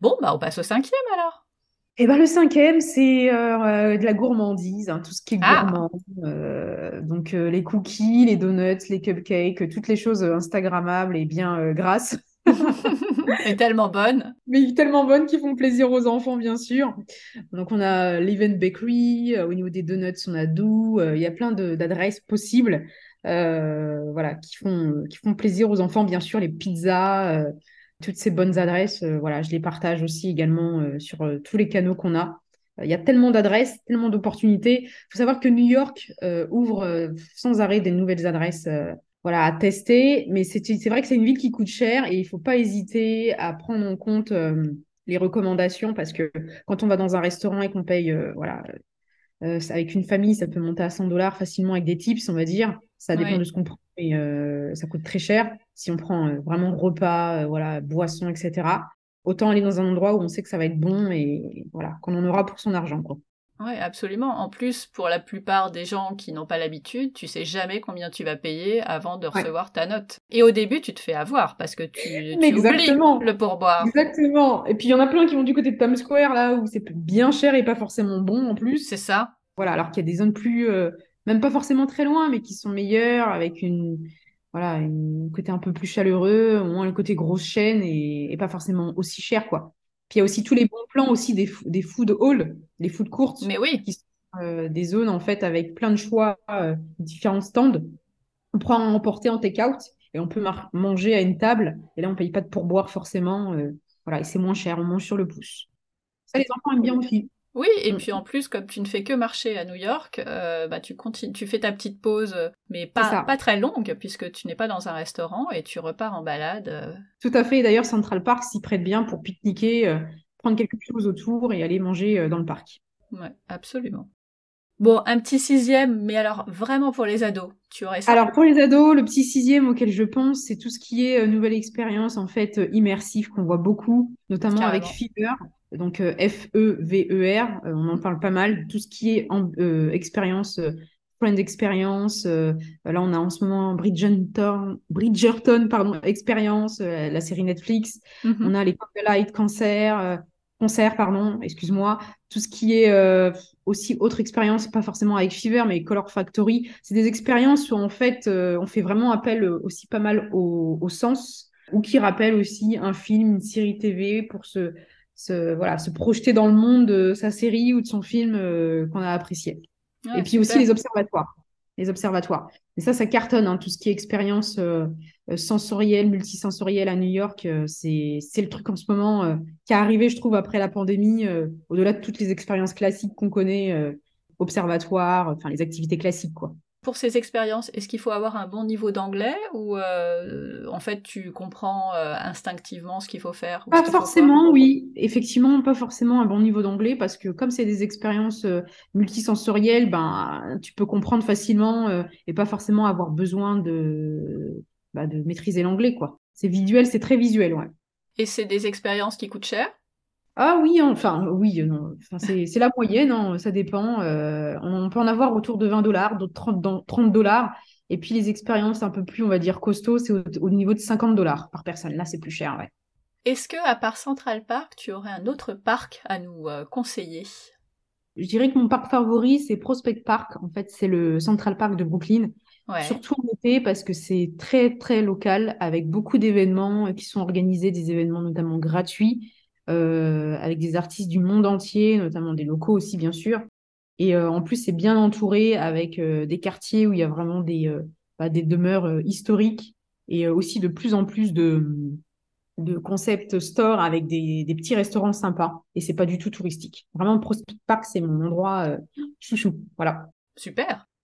Bon, bah on passe au cinquième alors. Et ben le cinquième, c'est euh, de la gourmandise, hein, tout ce qui est Ah. gourmand. Euh, donc euh, les cookies, les donuts, les cupcakes, toutes les choses instagrammables et bien euh, grasses, Et tellement bonne. mais tellement bonnes qui font plaisir aux enfants, bien sûr. Donc on a l'Event Bakery, euh, au niveau des donuts, on a Doux, euh, il y a plein d'adresses possibles, euh, voilà, qui font, qui font plaisir aux enfants, bien sûr, les pizzas, euh, toutes ces bonnes adresses, euh, voilà, je les partage aussi également euh, sur euh, tous les canaux qu'on a. Il y a tellement d'adresses, tellement d'opportunités. Il faut savoir que New York ouvre sans arrêt des nouvelles adresses voilà, à tester, mais c'est vrai que c'est une ville qui coûte cher et il faut pas hésiter à prendre en compte euh, les recommandations parce que quand on va dans un restaurant et qu'on paye euh, voilà, euh, avec une famille, ça peut monter à 100 dollars facilement avec des tips, on va dire. Ça dépend de ce qu'on prend, mais euh, ça coûte très cher. Si on prend euh, vraiment repas, euh, voilà, boissons, etc. Autant aller dans un endroit où on sait que ça va être bon et voilà, qu'on en aura pour son argent, quoi. Oui, absolument. En plus, pour la plupart des gens qui n'ont pas l'habitude, tu sais jamais combien tu vas payer avant de Ouais. recevoir ta note. Et au début, tu te fais avoir parce que tu, tu oublies Exactement. le pourboire. Exactement. Et puis il y en a plein qui vont du côté de Times Square, là, où c'est bien cher et pas forcément bon en plus. C'est ça. Voilà, alors qu'il y a des zones plus, même pas forcément très loin, mais qui sont meilleures, avec une, voilà, un côté un peu plus chaleureux, moins le côté grosse chaîne et, et pas forcément aussi cher, quoi. Puis il y a aussi tous les bons plans aussi des, des food halls, les food courts, Mais oui, qui sont euh, des zones en fait avec plein de choix, euh, différents stands. On prend à emporter en take-out et on peut manger à une table. Et là, on paye pas de pourboire forcément. euh, voilà, et c'est moins cher, on mange sur le pouce. Ça, les enfants aiment bien aussi. Oui. Et Mm. puis en plus, comme tu ne fais que marcher à New York, euh, bah tu continues, tu fais ta petite pause, euh, mais pas très longue puisque tu n'es pas dans un restaurant et tu repars en balade. euh. Tout à fait. Et D'ailleurs, Central Park s'y prête bien pour pique-niquer, euh, prendre quelque chose autour et aller manger dans le parc. Ouais, absolument. Bon, un petit sixième, mais alors vraiment pour les ados. Tu aurais ça? Alors, pour les ados, le petit sixième auquel je pense, c'est tout ce qui est nouvelle expérience en fait immersive qu'on voit beaucoup, notamment avec. Fever, donc euh, F-E-V-E-R, euh, on en parle pas mal. Tout ce qui est en- euh, expérience, friend experience, là on a en ce moment Bridgerton, Bridgerton pardon, expérience, la série Netflix. Mhm. On a les Candlelight Cancer, concerts, pardon, excuse-moi. Tout ce qui est euh, aussi autre expérience, pas forcément avec Fever, mais Color Factory. C'est des expériences où en fait, euh, on fait vraiment appel aussi pas mal au, au sens, ou qui rappellent aussi un film, une série TV pour se, se, voilà, se projeter dans le monde de sa série ou de son film euh, qu'on a apprécié. Ouais, Et puis aussi les observatoires. Les observatoires. Et ça, ça cartonne, hein, tout ce qui est expérience euh, euh, sensorielle, multisensorielle à New York. c'est, c'est le truc en ce moment qui est arrivé, je trouve, après la pandémie, au-delà de toutes les expériences classiques qu'on connaît, observatoires, enfin les activités classiques, quoi. Pour ces expériences, est-ce qu'il faut avoir un bon niveau d'anglais ou euh, en fait tu comprends euh, instinctivement ce qu'il faut faire Pas forcément, oui. Effectivement, pas forcément un bon niveau d'anglais parce que comme c'est des expériences euh, multisensorielles, ben, tu peux comprendre facilement et pas forcément avoir besoin de, bah, de maîtriser l'anglais, quoi. C'est visuel, c'est très visuel, ouais. Et c'est des expériences qui coûtent cher? Ah oui, enfin, oui, euh, non. Enfin, c'est, la moyenne, hein, ça dépend. Euh, on peut en avoir autour de 20 dollars, d'autres 30 dans- 30 dollars. Et puis les expériences un peu plus, on va dire, costauds, c'est au, au niveau de 50 dollars par personne. Là, c'est plus cher, ouais. Est-ce que à part Central Park, tu aurais un autre parc à nous euh, conseiller? Je dirais que mon parc favori, c'est Prospect Park. En fait, c'est le Central Park de Brooklyn. Ouais. Surtout en été, parce que c'est très, très local, avec beaucoup d'événements qui sont organisés, des événements notamment gratuits, avec des artistes du monde entier, notamment des locaux aussi, bien sûr. Et euh, en plus, c'est bien entouré avec euh, des quartiers où il y a vraiment des, euh, bah, demeures euh, historiques et euh, aussi de plus en plus de, de concept store avec des, petits restaurants sympas. Et c'est pas du tout touristique. Vraiment, Prospect Park, c'est mon endroit euh, chouchou. Voilà. Super.